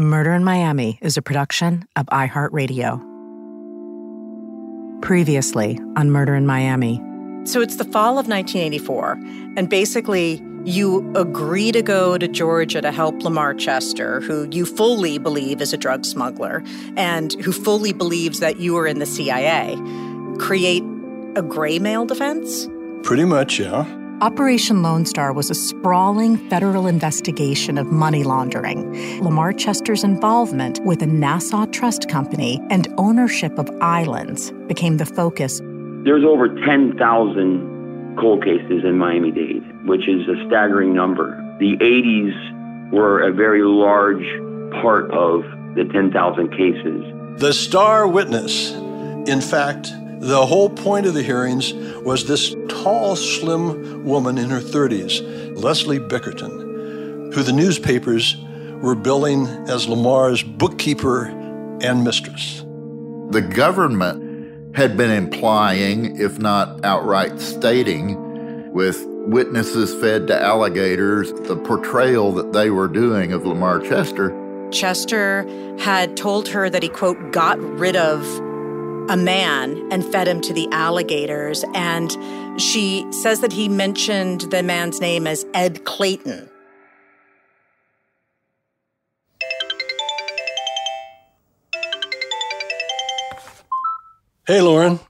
Murder in Miami is a production of iHeartRadio. Previously on Murder in Miami. So it's the fall of 1984, and basically, you agree to go to Georgia to help Lamar Chester, who you fully believe is a drug smuggler and who fully believes that you are in the CIA, create a gray mail defense? Pretty much, yeah. Operation Lone Star was a sprawling federal investigation of money laundering, Lamar Chester's involvement with a Nassau trust company, and ownership of islands became the focus. There's over 10,000 cold cases in Miami Dade, which is a staggering number. The 80s were a very large part of the 10,000 cases. The star witness, in fact, the whole point of the hearings was this tall, slim woman in her 30s, Leslie Bickerton, who the newspapers were billing as Lamar's bookkeeper and mistress. The government had been implying, if not outright stating, with witnesses fed to alligators, the portrayal that they were doing of Lamar Chester. Chester had told her that he, quote, got rid of a man and fed him to the alligators. And she says that he mentioned the man's name as Ed Clayton. Hey, Lauren.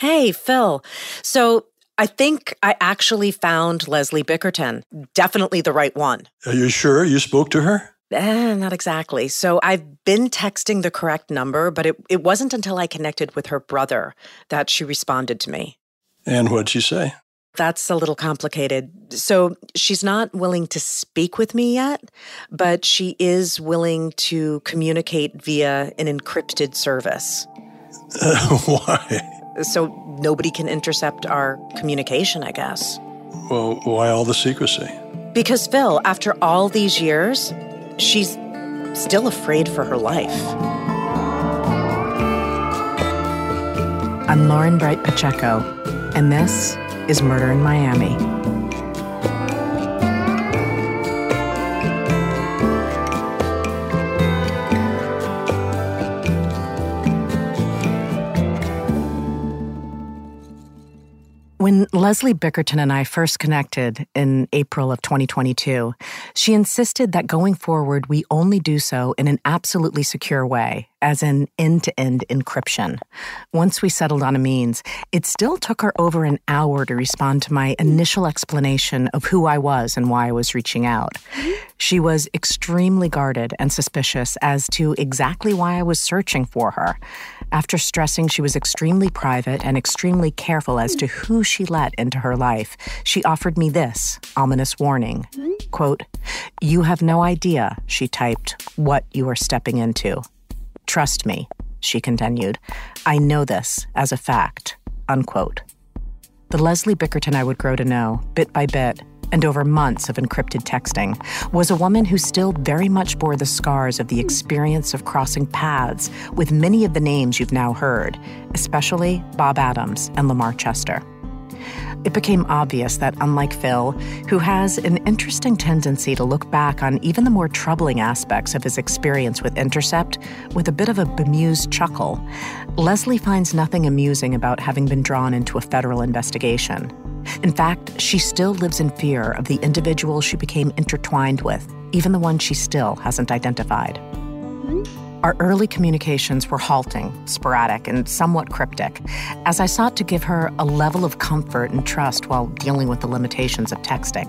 Hey, Phil. So I think I actually found Leslie Bickerton. Definitely the right one. Are you sure you spoke to her? Eh, not exactly. So I've been texting the correct number, but it, it wasn't until I connected with her brother that she responded to me. And what'd she say? That's a little complicated. So she's not willing to speak with me yet, but she is willing to communicate via an encrypted service. Uh, why? So nobody can intercept our communication, I guess. Well, why all the secrecy? Because, Phil, after all these years, she's still afraid for her life. I'm Lauren Bright Pacheco, and this is Murder in Miami. When Leslie Bickerton and I first connected in April of 2022, she insisted that going forward, we only do so in an absolutely secure way, as in end to end encryption. Once we settled on a means, it still took her over an hour to respond to my initial explanation of who I was and why I was reaching out. She was extremely guarded and suspicious as to exactly why I was searching for her. After stressing she was extremely private and extremely careful as to who she let into her life, she offered me this ominous warning. Quote, You have no idea, she typed, what you are stepping into. Trust me, she continued. I know this as a fact. Unquote. The Leslie Bickerton I would grow to know, bit by bit, and over months of encrypted texting, was a woman who still very much bore the scars of the experience of crossing paths with many of the names you've now heard, especially Bob Adams and Lamar Chester it became obvious that unlike Phil, who has an interesting tendency to look back on even the more troubling aspects of his experience with Intercept with a bit of a bemused chuckle, Leslie finds nothing amusing about having been drawn into a federal investigation. In fact, she still lives in fear of the individuals she became intertwined with, even the ones she still hasn't identified. Our early communications were halting, sporadic, and somewhat cryptic, as I sought to give her a level of comfort and trust while dealing with the limitations of texting.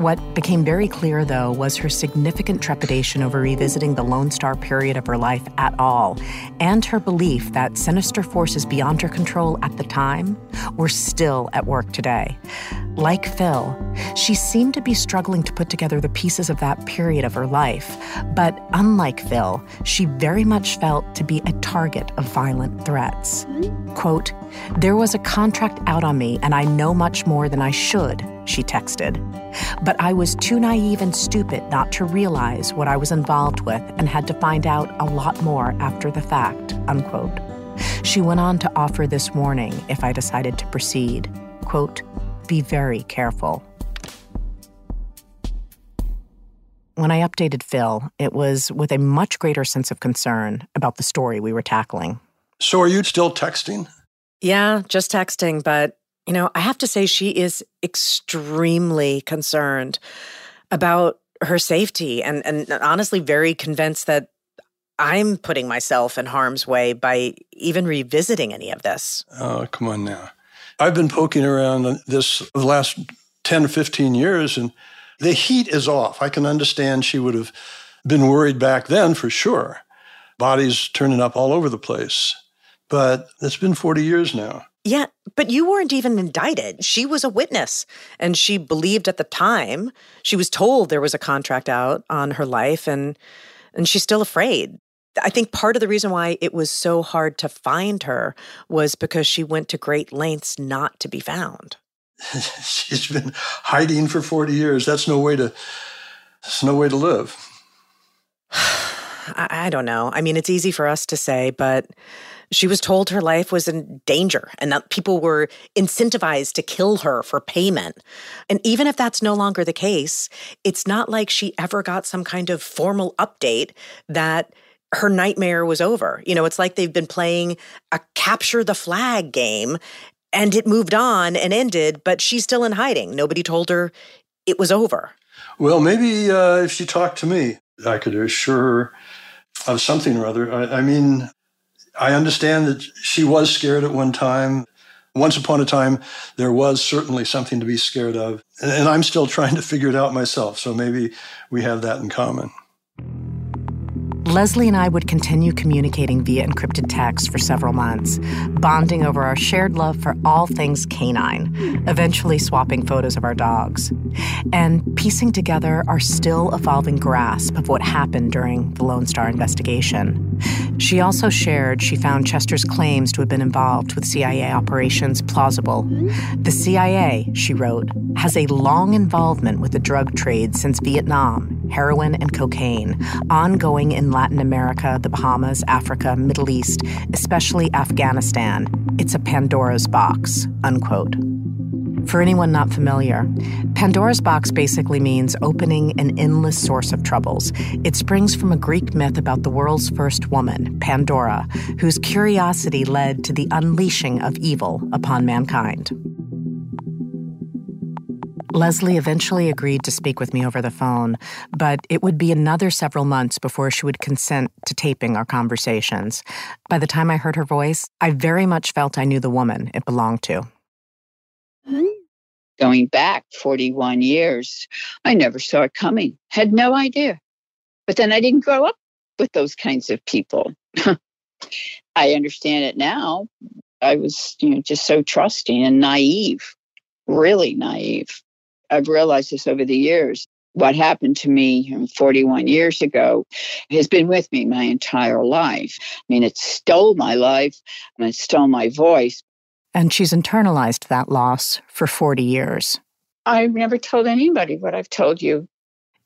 What became very clear, though, was her significant trepidation over revisiting the Lone Star period of her life at all, and her belief that sinister forces beyond her control at the time were still at work today. Like Phil, she seemed to be struggling to put together the pieces of that period of her life, but unlike Phil, she very much felt to be a target of violent threats. Quote, There was a contract out on me, and I know much more than I should, she texted. But I was too naive and stupid not to realize what I was involved with and had to find out a lot more after the fact, unquote. She went on to offer this warning if I decided to proceed. Quote, Be very careful. When I updated Phil, it was with a much greater sense of concern about the story we were tackling. So, are you still texting? Yeah, just texting. But, you know, I have to say, she is extremely concerned about her safety and, and honestly very convinced that I'm putting myself in harm's way by even revisiting any of this. Oh, come on now. I've been poking around this the last 10 15 years and the heat is off. I can understand she would have been worried back then for sure. Bodies turning up all over the place. But it's been 40 years now. Yeah, but you weren't even indicted. She was a witness, and she believed at the time. She was told there was a contract out on her life, and and she's still afraid. I think part of the reason why it was so hard to find her was because she went to great lengths not to be found. she's been hiding for 40 years. That's no way to that's no way to live. I, I don't know. I mean, it's easy for us to say, but she was told her life was in danger and that people were incentivized to kill her for payment. And even if that's no longer the case, it's not like she ever got some kind of formal update that her nightmare was over. You know, it's like they've been playing a capture the flag game and it moved on and ended, but she's still in hiding. Nobody told her it was over. Well, maybe uh, if she talked to me, I could assure her of something or other. I, I mean, I understand that she was scared at one time. Once upon a time, there was certainly something to be scared of. And, and I'm still trying to figure it out myself. So maybe we have that in common. Leslie and I would continue communicating via encrypted text for several months, bonding over our shared love for all things canine, eventually swapping photos of our dogs, and piecing together our still evolving grasp of what happened during the Lone Star investigation. She also shared she found Chester's claims to have been involved with CIA operations plausible. The CIA, she wrote, has a long involvement with the drug trade since Vietnam, heroin and cocaine, ongoing in Latin America, the Bahamas, Africa, Middle East, especially Afghanistan. It's a Pandora's box, unquote. For anyone not familiar, Pandora's box basically means opening an endless source of troubles. It springs from a Greek myth about the world's first woman, Pandora, whose curiosity led to the unleashing of evil upon mankind. Leslie eventually agreed to speak with me over the phone, but it would be another several months before she would consent to taping our conversations. By the time I heard her voice, I very much felt I knew the woman it belonged to. Hmm. Going back 41 years, I never saw it coming, had no idea. But then I didn't grow up with those kinds of people. I understand it now. I was, you know, just so trusting and naive, really naive. I've realized this over the years. What happened to me 41 years ago has been with me my entire life. I mean, it stole my life and it stole my voice. And she's internalized that loss for 40 years. I've never told anybody what I've told you.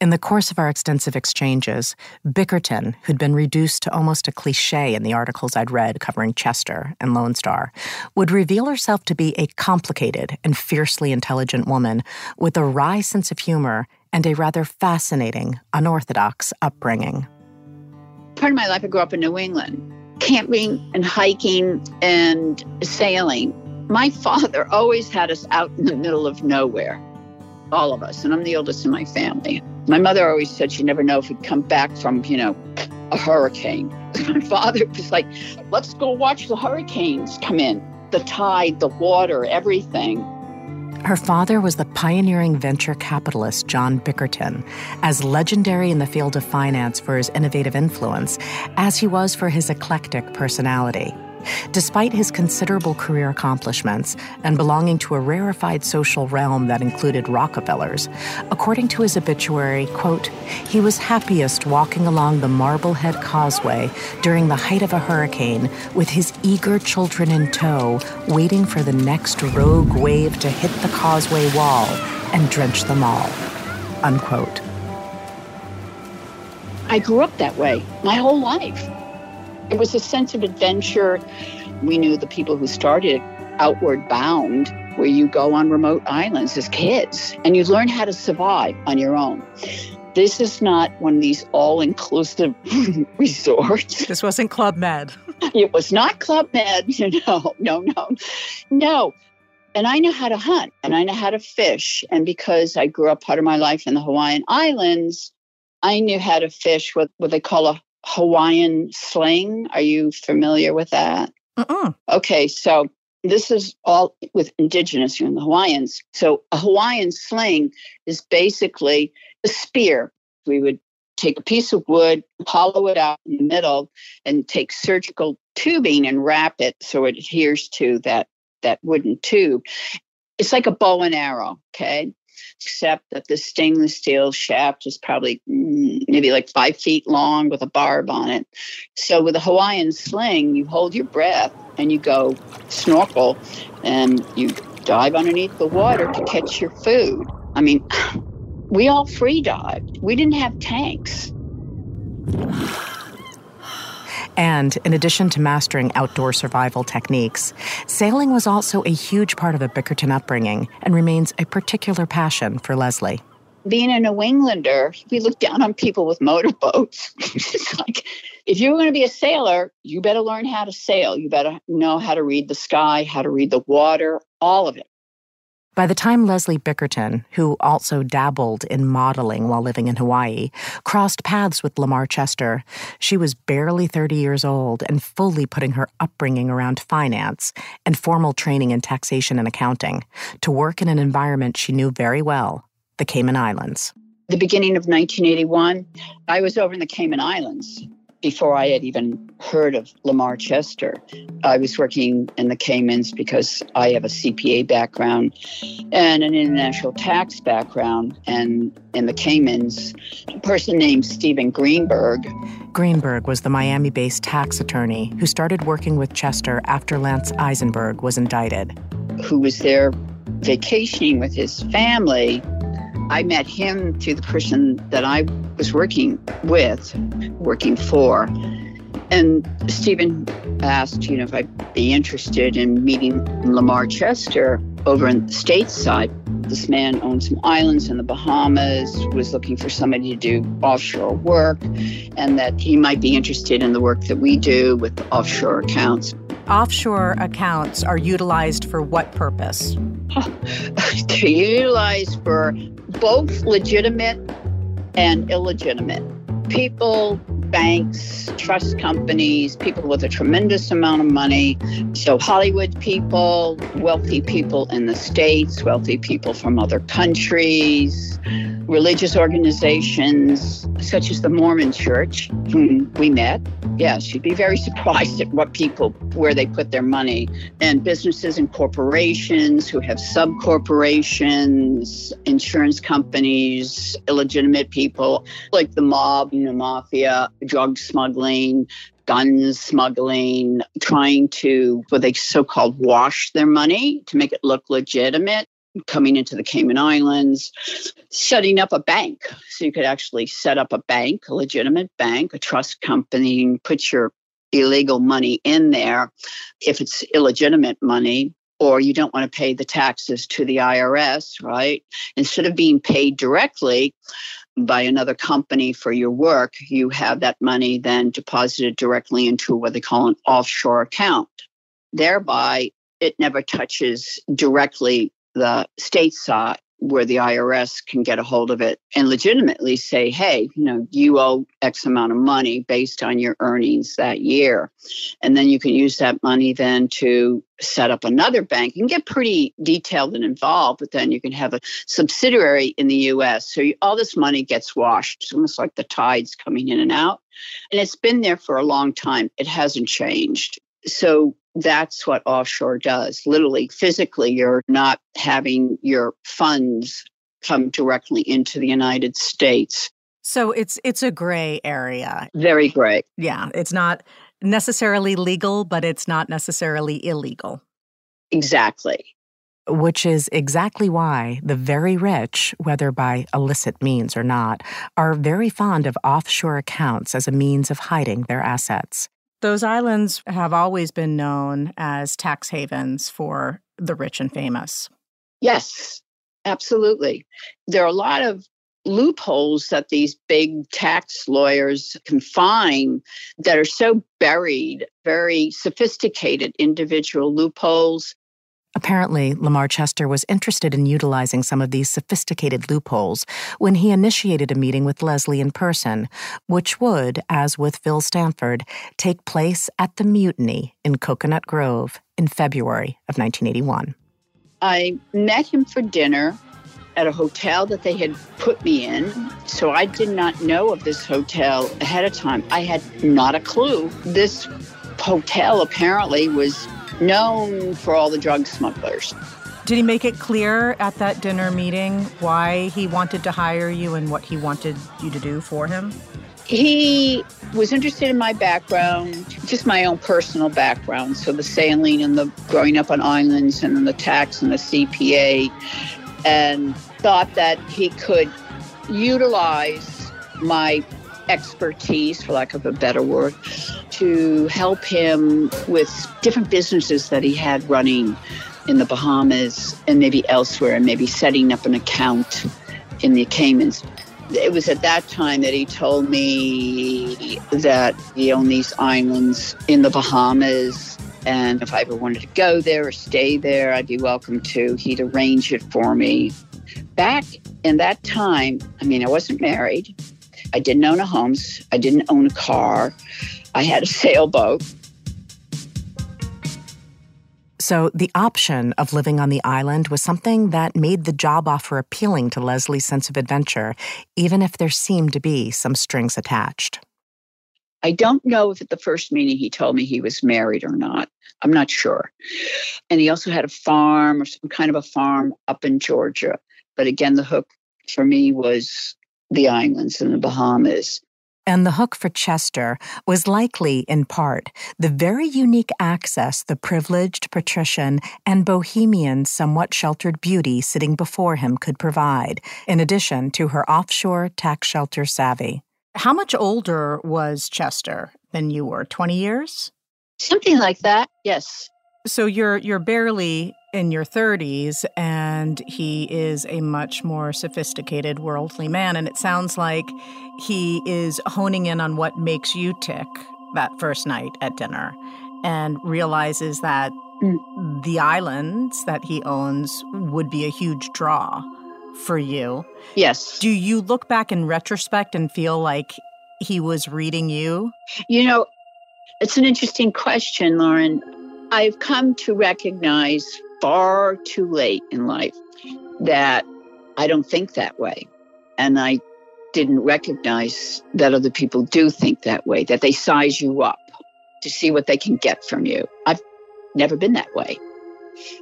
In the course of our extensive exchanges, Bickerton, who'd been reduced to almost a cliche in the articles I'd read covering Chester and Lone Star, would reveal herself to be a complicated and fiercely intelligent woman with a wry sense of humor and a rather fascinating, unorthodox upbringing. Part of my life, I grew up in New England, camping and hiking and sailing. My father always had us out in the middle of nowhere, all of us, and I'm the oldest in my family. My mother always said she never know if we'd come back from, you know, a hurricane. My father was like, let's go watch the hurricanes come in, the tide, the water, everything. Her father was the pioneering venture capitalist John Bickerton, as legendary in the field of finance for his innovative influence as he was for his eclectic personality. Despite his considerable career accomplishments and belonging to a rarefied social realm that included Rockefellers, according to his obituary, quote, he was happiest walking along the Marblehead Causeway during the height of a hurricane with his eager children in tow, waiting for the next rogue wave to hit the causeway wall and drench them all. Unquote. I grew up that way my whole life. It was a sense of adventure. We knew the people who started Outward Bound, where you go on remote islands as kids and you learn how to survive on your own. This is not one of these all inclusive resorts. This wasn't Club Med. it was not Club Med. No, no, no, no. And I know how to hunt and I know how to fish. And because I grew up part of my life in the Hawaiian Islands, I knew how to fish with what they call a Hawaiian sling. Are you familiar with that? Uh-uh. Okay, so this is all with indigenous know, the Hawaiians. So a Hawaiian sling is basically a spear. We would take a piece of wood, hollow it out in the middle, and take surgical tubing and wrap it so it adheres to that that wooden tube. It's like a bow and arrow, okay? Except that the stainless steel shaft is probably mm, maybe like five feet long with a barb on it. So with a Hawaiian sling, you hold your breath and you go snorkel and you dive underneath the water to catch your food. I mean, we all free dived. We didn't have tanks. And in addition to mastering outdoor survival techniques, sailing was also a huge part of the Bickerton upbringing and remains a particular passion for Leslie. Being a New Englander, we look down on people with motorboats. it's like, if you're going to be a sailor, you better learn how to sail. You better know how to read the sky, how to read the water, all of it. By the time Leslie Bickerton, who also dabbled in modeling while living in Hawaii, crossed paths with Lamar Chester, she was barely 30 years old and fully putting her upbringing around finance and formal training in taxation and accounting to work in an environment she knew very well the Cayman Islands. The beginning of 1981, I was over in the Cayman Islands before I had even heard of Lamar Chester. I was working in the Caymans because I have a CPA background and an international tax background. And in the Caymans, a person named Stephen Greenberg. Greenberg was the Miami based tax attorney who started working with Chester after Lance Eisenberg was indicted. Who was there vacationing with his family I met him through the person that I was working with, working for. And Stephen asked, you know, if I'd be interested in meeting Lamar Chester over in the stateside. This man owned some islands in the Bahamas, was looking for somebody to do offshore work, and that he might be interested in the work that we do with offshore accounts. Offshore accounts are utilized for what purpose? They're utilized for both legitimate and illegitimate. People, banks, trust companies, people with a tremendous amount of money. So, Hollywood people, wealthy people in the States, wealthy people from other countries, religious organizations such as the Mormon Church, whom we met. Yes, you'd be very surprised at what people, where they put their money, and businesses and corporations who have sub corporations, insurance companies, illegitimate people like the mob, the mafia, drug smuggling, gun smuggling, trying to what they so called wash their money to make it look legitimate. coming into the Cayman Islands, setting up a bank. So you could actually set up a bank, a legitimate bank, a trust company, and put your illegal money in there. If it's illegitimate money, or you don't want to pay the taxes to the IRS, right? Instead of being paid directly by another company for your work, you have that money then deposited directly into what they call an offshore account. Thereby, it never touches directly the state side where the IRS can get a hold of it and legitimately say, hey, you know, you owe X amount of money based on your earnings that year. And then you can use that money then to set up another bank and get pretty detailed and involved, but then you can have a subsidiary in the US. So you, all this money gets washed. It's almost like the tides coming in and out. And it's been there for a long time. It hasn't changed. So that's what offshore does. Literally, physically, you're not having your funds come directly into the United States. So it's it's a gray area. Very gray. Yeah, it's not necessarily legal, but it's not necessarily illegal. Exactly. Which is exactly why the very rich, whether by illicit means or not, are very fond of offshore accounts as a means of hiding their assets. Those islands have always been known as tax havens for the rich and famous. Yes, absolutely. There are a lot of loopholes that these big tax lawyers can find that are so buried, very sophisticated individual loopholes Apparently, Lamar Chester was interested in utilizing some of these sophisticated loopholes when he initiated a meeting with Leslie in person, which would, as with Phil Stanford, take place at the Mutiny in Coconut Grove in February of 1981. I met him for dinner at a hotel that they had put me in. So I did not know of this hotel ahead of time. I had not a clue. This hotel apparently was known for all the drug smugglers. Did he make it clear at that dinner meeting why he wanted to hire you and what he wanted you to do for him? He was interested in my background, just my own personal background. So the sailing and the growing up on islands and the tax and the CPA, and thought that he could utilize my expertise, for lack of a better word, to help him with different businesses that he had running in the Bahamas and maybe elsewhere, and maybe setting up an account in the Caymans. It was at that time that he told me that he owned these islands in the Bahamas. And if I ever wanted to go there or stay there, I'd be welcome to. He'd arrange it for me. Back in that time, I mean, I wasn't married. I didn't own a home. I didn't own a car. I had a sailboat. So, the option of living on the island was something that made the job offer appealing to Leslie's sense of adventure, even if there seemed to be some strings attached. I don't know if at the first meeting he told me he was married or not. I'm not sure. And he also had a farm or some kind of a farm up in Georgia. But again, the hook for me was the islands and the Bahamas. And the hook for Chester was likely, in part, the very unique access the privileged patrician and bohemian, somewhat sheltered beauty sitting before him could provide, in addition to her offshore tax shelter savvy. How much older was Chester than you were? 20 years? Something like that, yes. So you're you're barely in your 30s and he is a much more sophisticated worldly man and it sounds like he is honing in on what makes you tick that first night at dinner and realizes that mm. the islands that he owns would be a huge draw for you. Yes. Do you look back in retrospect and feel like he was reading you? You know, it's an interesting question, Lauren. I've come to recognize far too late in life that I don't think that way. And I didn't recognize that other people do think that way, that they size you up to see what they can get from you. I've never been that way.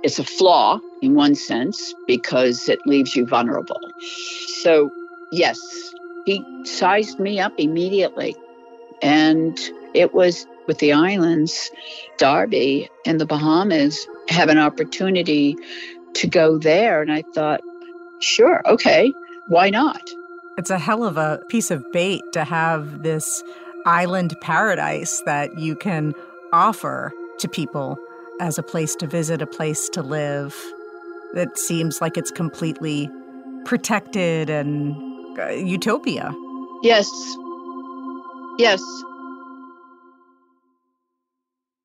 It's a flaw in one sense because it leaves you vulnerable. So, yes, he sized me up immediately. And it was with the islands, Darby and the Bahamas have an opportunity to go there. And I thought, sure, okay, why not? It's a hell of a piece of bait to have this island paradise that you can offer to people as a place to visit, a place to live. That seems like it's completely protected and uh, utopia. Yes. Yes.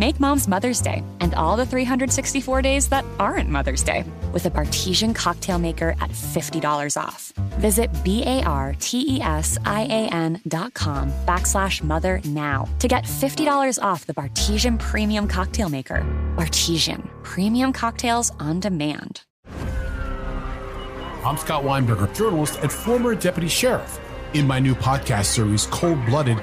Make mom's Mother's Day and all the 364 days that aren't Mother's Day with a Bartesian cocktail maker at $50 off. Visit B-A-R-T-E-S-I-A-N dot com backslash mother now to get $50 off the Bartesian Premium Cocktail Maker. Bartesian, premium cocktails on demand. I'm Scott Weinberger, journalist and former deputy sheriff. In my new podcast series, Cold Blooded,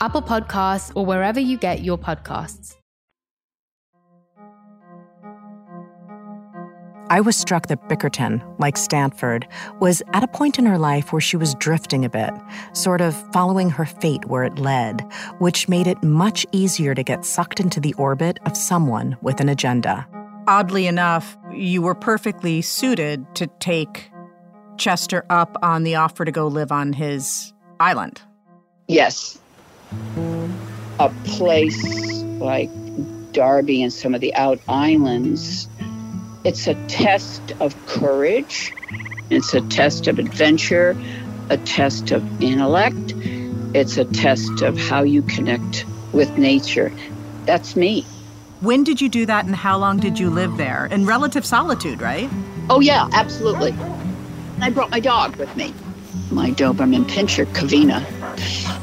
Apple Podcasts, or wherever you get your podcasts. I was struck that Bickerton, like Stanford, was at a point in her life where she was drifting a bit, sort of following her fate where it led, which made it much easier to get sucked into the orbit of someone with an agenda. Oddly enough, you were perfectly suited to take Chester up on the offer to go live on his island. Yes. A place like Darby and some of the out islands it's a test of courage, it's a test of adventure, a test of intellect, it's a test of how you connect with nature. That's me. When did you do that and how long did you live there? In relative solitude, right? Oh, yeah, absolutely. I brought my dog with me, my Doberman Pinscher, Kavina.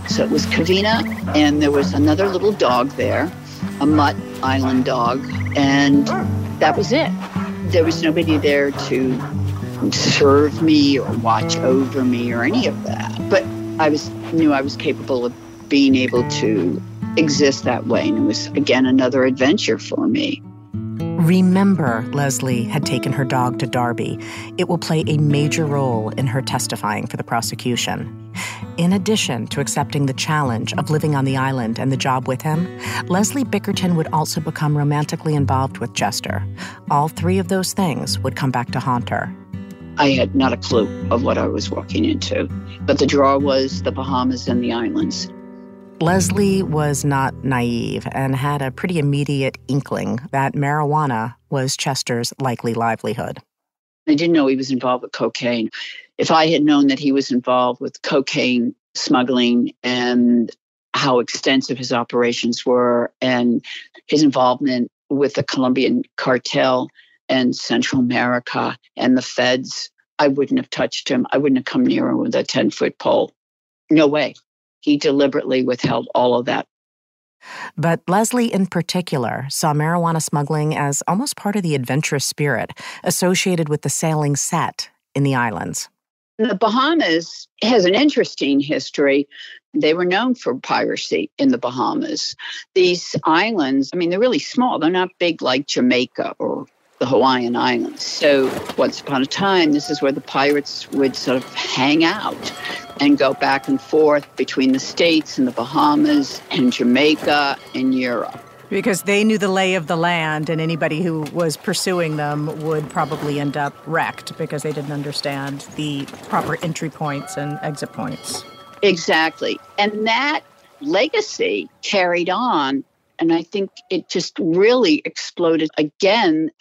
So it was Kavina, and there was another little dog there, a mutt island dog, and that was it there was nobody there to serve me or watch over me or any of that. But I was knew I was capable of being able to exist that way, and it was again another adventure for me. Remember, Leslie had taken her dog to Darby. It will play a major role in her testifying for the prosecution. In addition to accepting the challenge of living on the island and the job with him, Leslie Bickerton would also become romantically involved with Chester. All three of those things would come back to haunt her. I had not a clue of what I was walking into, but the draw was the Bahamas and the islands. Leslie was not naive and had a pretty immediate inkling that marijuana was Chester's likely livelihood. I didn't know he was involved with cocaine. If I had known that he was involved with cocaine smuggling and how extensive his operations were and his involvement with the Colombian cartel and Central America and the feds, I wouldn't have touched him. I wouldn't have come near him with a 10 foot pole. No way. He deliberately withheld all of that. But Leslie, in particular, saw marijuana smuggling as almost part of the adventurous spirit associated with the sailing set in the islands. The Bahamas has an interesting history. They were known for piracy in the Bahamas. These islands, I mean, they're really small. They're not big like Jamaica or the Hawaiian Islands. So, once upon a time, this is where the pirates would sort of hang out and go back and forth between the States and the Bahamas and Jamaica and Europe. Because they knew the lay of the land, and anybody who was pursuing them would probably end up wrecked because they didn't understand the proper entry points and exit points. Exactly. And that legacy carried on and I think it just really exploded again.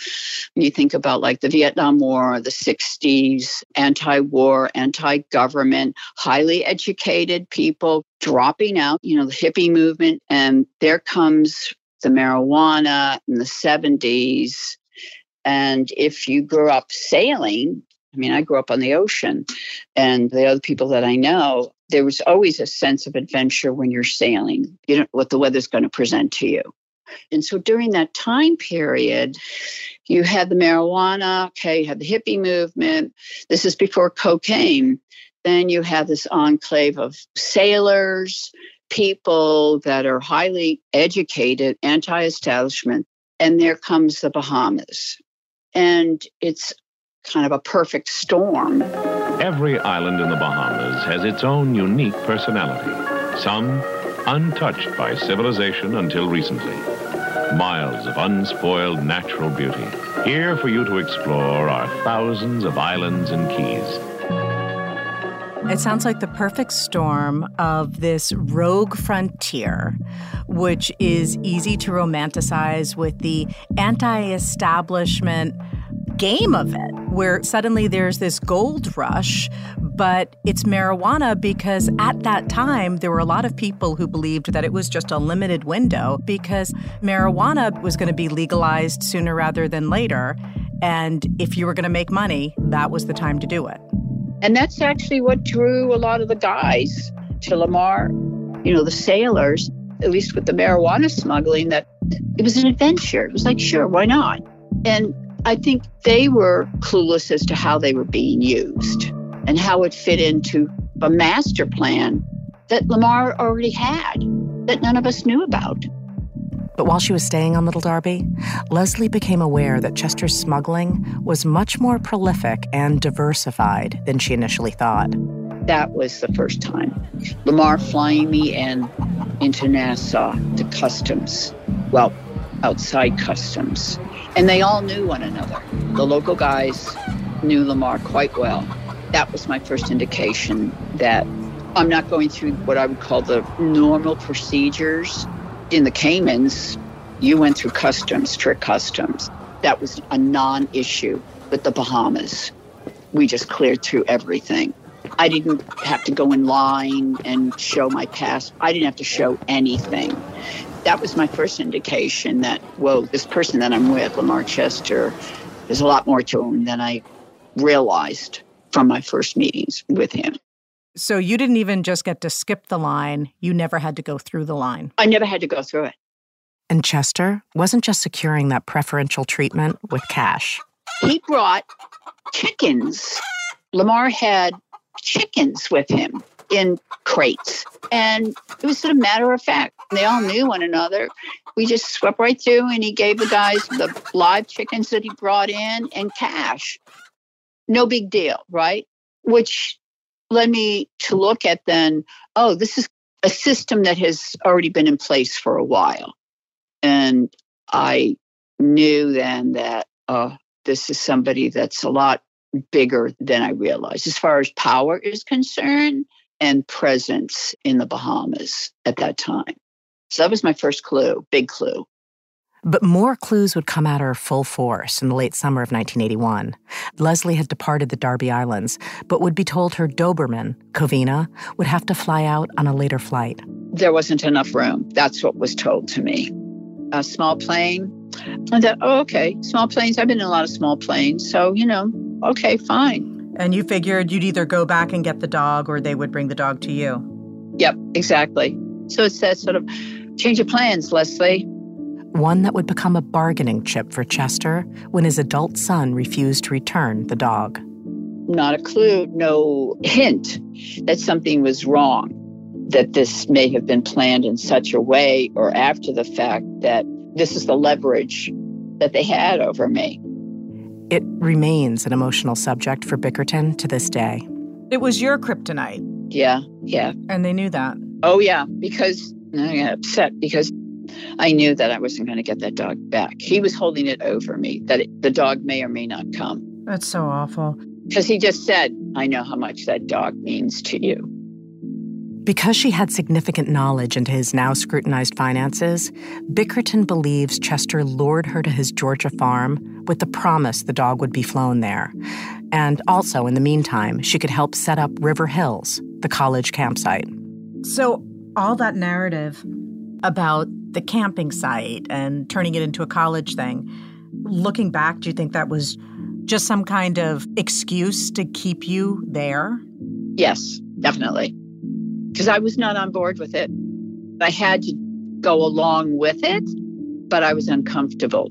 When you think about like the Vietnam War, the 60s, anti war, anti government, highly educated people dropping out, you know, the hippie movement. And there comes the marijuana in the 70s. And if you grew up sailing, I mean, I grew up on the ocean, and the other people that I know, there was always a sense of adventure when you're sailing. You know what the weather's going to present to you. And so during that time period, you had the marijuana, okay, you had the hippie movement. This is before cocaine. Then you have this enclave of sailors, people that are highly educated, anti establishment. And there comes the Bahamas. And it's kind of a perfect storm. Every island in the Bahamas has its own unique personality, some untouched by civilization until recently. Miles of unspoiled natural beauty. Here for you to explore are thousands of islands and keys. It sounds like the perfect storm of this rogue frontier, which is easy to romanticize with the anti establishment game of it, where suddenly there's this gold rush, but it's marijuana because at that time there were a lot of people who believed that it was just a limited window because marijuana was going to be legalized sooner rather than later. And if you were going to make money, that was the time to do it. And that's actually what drew a lot of the guys to Lamar, you know, the sailors, at least with the marijuana smuggling, that it was an adventure. It was like, sure, why not? And I think they were clueless as to how they were being used and how it fit into a master plan that Lamar already had that none of us knew about. But while she was staying on Little Darby, Leslie became aware that Chester's smuggling was much more prolific and diversified than she initially thought. That was the first time. Lamar flying me in into Nassau to customs. Well, outside customs. And they all knew one another. The local guys knew Lamar quite well. That was my first indication that I'm not going through what I would call the normal procedures. In the Caymans, you went through customs, strict customs. That was a non issue. With the Bahamas, we just cleared through everything. I didn't have to go in line and show my pass. I didn't have to show anything that was my first indication that, whoa, this person that I'm with, Lamar Chester, there's a lot more to him than I realized from my first meetings with him. So you didn't even just get to skip the line, you never had to go through the line. I never had to go through it. And Chester wasn't just securing that preferential treatment with cash. He brought chickens. Lamar had chickens with him in crates. And it was sort of matter of fact They all knew one another. We just swept right through, and he gave the guys the live chickens that he brought in and cash. No big deal, right? Which led me to look at then, oh, this is a system that has already been in place for a while. And I knew then that uh, this is somebody that's a lot bigger than I realized as far as power is concerned and presence in the Bahamas at that time. So that was my first clue, big clue. But more clues would come at her full force in the late summer of 1981. Leslie had departed the Darby Islands, but would be told her Doberman, Covina, would have to fly out on a later flight. There wasn't enough room. That's what was told to me. A small plane. I thought, oh, okay, small planes. I've been in a lot of small planes. So, you know, okay, fine. And you figured you'd either go back and get the dog or they would bring the dog to you. Yep, exactly. So it says sort of change of plans, Leslie one that would become a bargaining chip for Chester when his adult son refused to return the dog. Not a clue, no hint that something was wrong, that this may have been planned in such a way or after the fact that this is the leverage that they had over me. It remains an emotional subject for Bickerton to this day. It was your kryptonite. Yeah, yeah. And they knew that. Oh, yeah, because I got upset because I knew that I wasn't going to get that dog back. He was holding it over me, that it, the dog may or may not come. That's so awful. Because he just said, I know how much that dog means to you. Because she had significant knowledge into his now scrutinized finances, Bickerton believes Chester lured her to his Georgia farm with the promise the dog would be flown there. And also, in the meantime, she could help set up River Hills, the college campsite. So, all that narrative about the camping site and turning it into a college thing. Looking back, do you think that was just some kind of excuse to keep you there? Yes, definitely. Because I was not on board with it. I had to go along with it, but I was uncomfortable.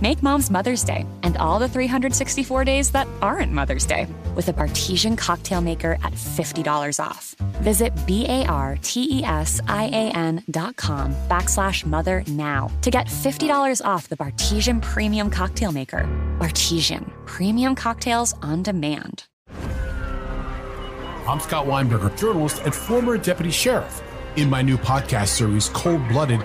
Make mom's Mother's Day and all the 364 days that aren't Mother's Day with a Bartesian cocktail maker at $50 off. Visit B-A-R-T-E-S-I-A-N dot com backslash mother now to get $50 off the Bartesian Premium Cocktail Maker. Bartesian, premium cocktails on demand. I'm Scott Weinberger, journalist and former deputy sheriff. In my new podcast series, Cold Blooded,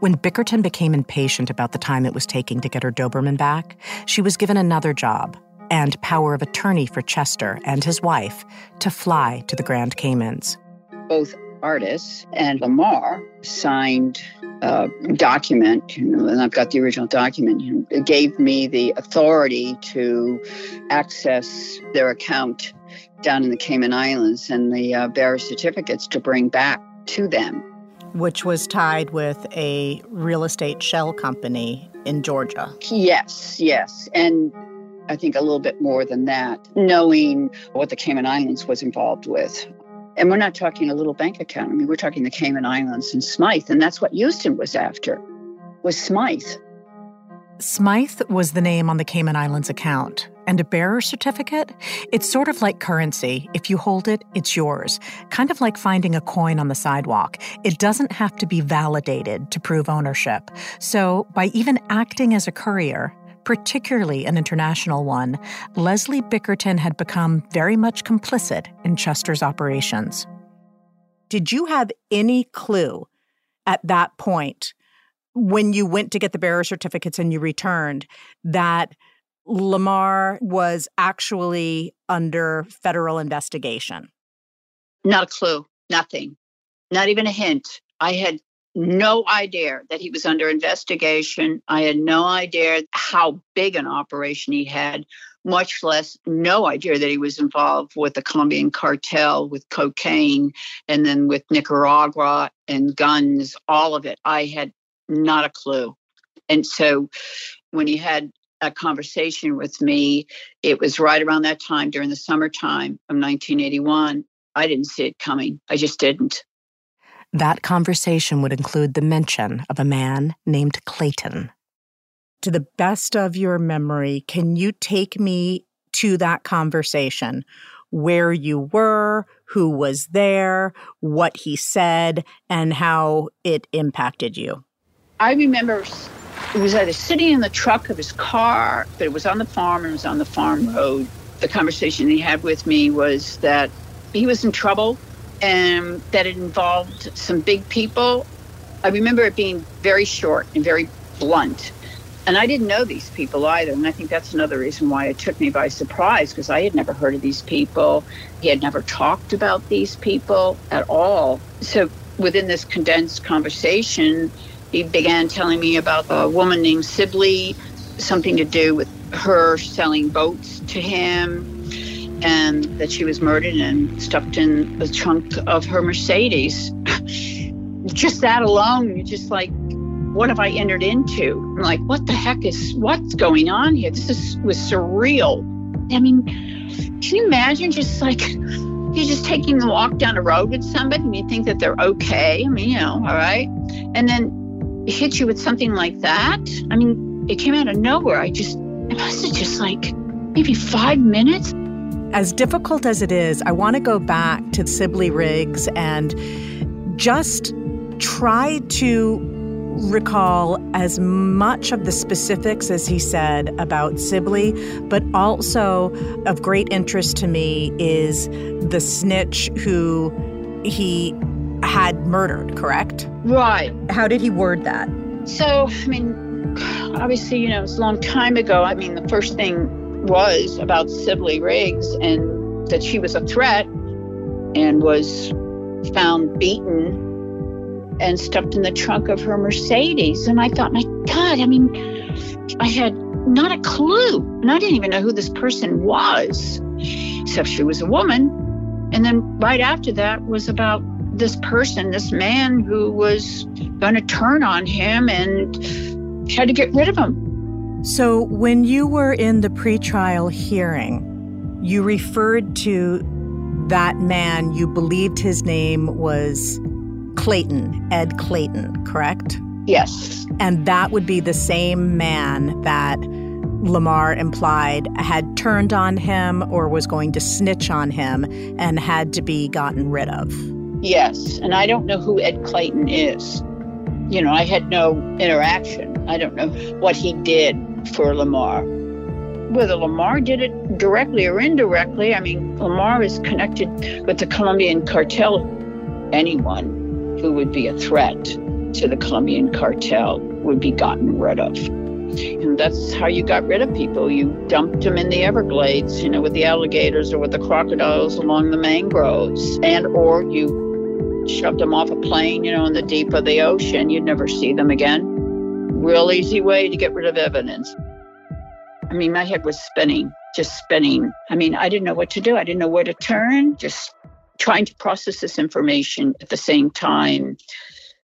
When Bickerton became impatient about the time it was taking to get her Doberman back, she was given another job and power of attorney for Chester and his wife to fly to the Grand Caymans. Both artists and Lamar signed a document, and I've got the original document. It gave me the authority to access their account down in the Cayman Islands and the uh, bearer certificates to bring back to them which was tied with a real estate shell company in Georgia. Yes, yes. And I think a little bit more than that, knowing what the Cayman Islands was involved with. And we're not talking a little bank account. I mean, we're talking the Cayman Islands and Smythe, and that's what Houston was after, was Smythe. Smythe was the name on the Cayman Islands account. And a bearer certificate? It's sort of like currency. If you hold it, it's yours. Kind of like finding a coin on the sidewalk. It doesn't have to be validated to prove ownership. So, by even acting as a courier, particularly an international one, Leslie Bickerton had become very much complicit in Chester's operations. Did you have any clue at that point when you went to get the bearer certificates and you returned that Lamar was actually under federal investigation? Not a clue, nothing, not even a hint. I had no idea that he was under investigation. I had no idea how big an operation he had, much less no idea that he was involved with the Colombian cartel, with cocaine, and then with Nicaragua and guns, all of it. I had not a clue. And so when he had a conversation with me. It was right around that time during the summertime of 1981. I didn't see it coming. I just didn't. That conversation would include the mention of a man named Clayton. To the best of your memory, can you take me to that conversation? Where you were, who was there, what he said, and how it impacted you? I remember he was either sitting in the truck of his car, but it was on the farm and it was on the farm road. The conversation he had with me was that he was in trouble and that it involved some big people. I remember it being very short and very blunt. And I didn't know these people either. And I think that's another reason why it took me by surprise because I had never heard of these people. He had never talked about these people at all. So within this condensed conversation, he began telling me about a woman named Sibley, something to do with her selling boats to him, and that she was murdered and stuffed in the trunk of her Mercedes. just that alone, you're just like, what have I entered into? I'm like, what the heck is what's going on here? This is was surreal. I mean, can you imagine just like you're just taking a walk down the road with somebody and you think that they're okay? I mean, you know, all right. And then hit you with something like that. I mean, it came out of nowhere. I just, it must have just like maybe five minutes. As difficult as it is, I want to go back to Sibley Riggs and just try to recall as much of the specifics as he said about Sibley, but also of great interest to me is the snitch who he had murdered, correct? Right. How did he word that? So, I mean, obviously, you know, it's a long time ago. I mean, the first thing was about Sibley Riggs and that she was a threat and was found beaten and stuffed in the trunk of her Mercedes. And I thought, my God, I mean, I had not a clue. And I didn't even know who this person was, except she was a woman. And then right after that was about this person, this man who was going to turn on him and had to get rid of him. So, when you were in the pretrial hearing, you referred to that man, you believed his name was Clayton, Ed Clayton, correct? Yes. And that would be the same man that Lamar implied had turned on him or was going to snitch on him and had to be gotten rid of. Yes. And I don't know who Ed Clayton is. You know, I had no interaction. I don't know what he did for Lamar. Whether Lamar did it directly or indirectly, I mean, Lamar is connected with the Colombian cartel. Anyone who would be a threat to the Colombian cartel would be gotten rid of. And that's how you got rid of people. You dumped them in the Everglades, you know, with the alligators or with the crocodiles along the mangroves, and or you shoved them off a plane, you know, in the deep of the ocean. You'd never see them again. Real easy way to get rid of evidence. I mean, my head was spinning, just spinning. I mean, I didn't know what to do. I didn't know where to turn, just trying to process this information at the same time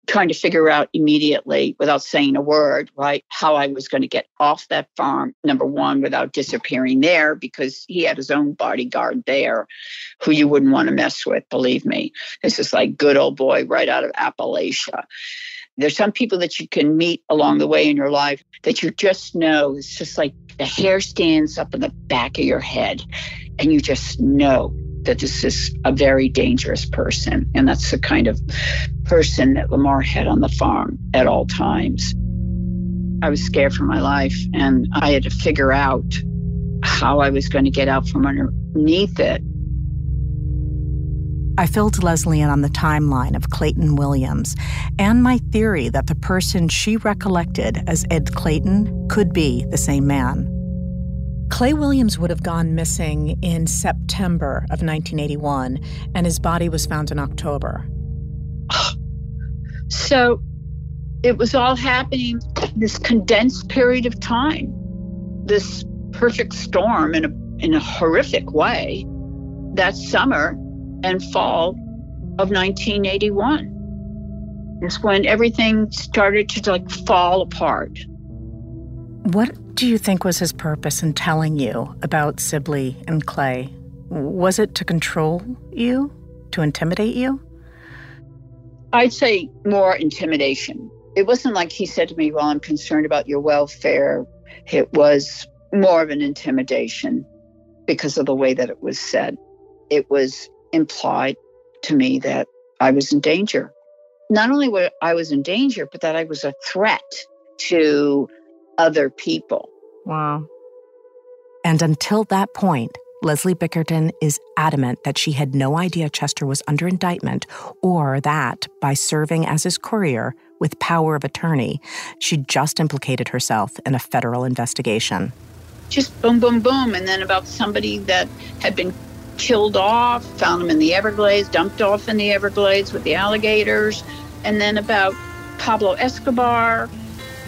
trying to figure out immediately without saying a word, right, how I was going to get off that farm, number one, without disappearing there because he had his own bodyguard there who you wouldn't want to mess with, believe me. This is like good old boy right out of Appalachia. There's some people that you can meet along the way in your life that you just know it's just like the hair stands up in the back of your head and you just know that this is a very dangerous person. And that's the kind of person that Lamar had on the farm at all times. I was scared for my life and I had to figure out how I was going to get out from underneath it. I filled Leslie in on the timeline of Clayton Williams and my theory that the person she recollected as Ed Clayton could be the same man. Clay Williams would have gone missing in September of 1981, and his body was found in October. So it was all happening this condensed period of time, this perfect storm in a, in a horrific way, that summer and fall of 1981 is when everything started to like fall apart. What do you think was his purpose in telling you about Sibley and Clay? Was it to control you? To intimidate you? I'd say more intimidation. It wasn't like he said to me, Well, I'm concerned about your welfare. It was more of an intimidation because of the way that it was said. It was implied to me that I was in danger. Not only were I was in danger, but that I was a threat to other people. Wow. And until that point, Leslie Bickerton is adamant that she had no idea Chester was under indictment or that, by serving as his courier with power of attorney, she just implicated herself in a federal investigation. Just boom, boom, boom. And then about somebody that had been killed off, found him in the Everglades, dumped off in the Everglades with the alligators. And then about Pablo Escobar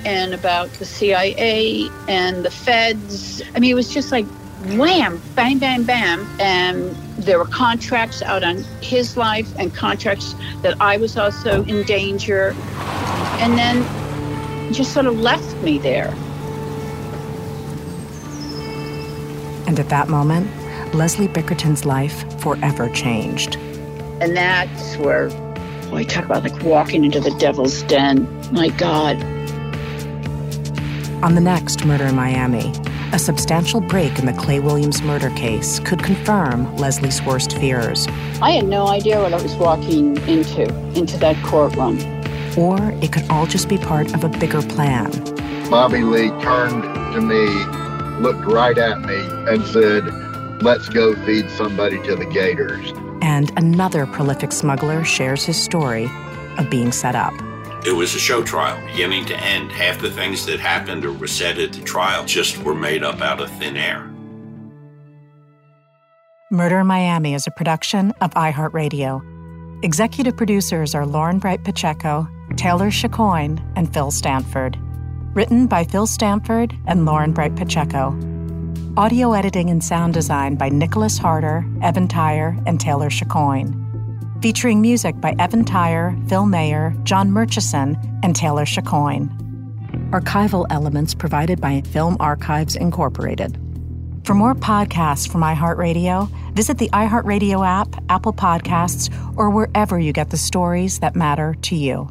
and about the CIA and the feds. I mean, it was just like wham, bang, bang, bam. And there were contracts out on his life and contracts that I was also in danger. And then just sort of left me there. And at that moment, Leslie Bickerton's life forever changed. And that's where, boy, talk about like walking into the devil's den. My God. On the next Murder in Miami, a substantial break in the Clay Williams murder case could confirm Leslie's worst fears. I had no idea what I was walking into, into that courtroom. Or it could all just be part of a bigger plan. Bobby Lee turned to me, looked right at me, and said, Let's go feed somebody to the gators. And another prolific smuggler shares his story of being set up. It was a show trial, beginning to end. Half the things that happened or were said at the trial just were made up out of thin air. Murder in Miami is a production of iHeartRadio. Executive producers are Lauren Bright Pacheco, Taylor Chicoine, and Phil Stanford. Written by Phil Stanford and Lauren Bright Pacheco. Audio editing and sound design by Nicholas Harder, Evan Tyor, and Taylor Chicoine featuring music by Evan Tyor, Phil Mayer, John Murchison, and Taylor Chicoine. Archival elements provided by Film Archives Incorporated. For more podcasts from iHeartRadio, visit the iHeartRadio app, Apple Podcasts, or wherever you get the stories that matter to you.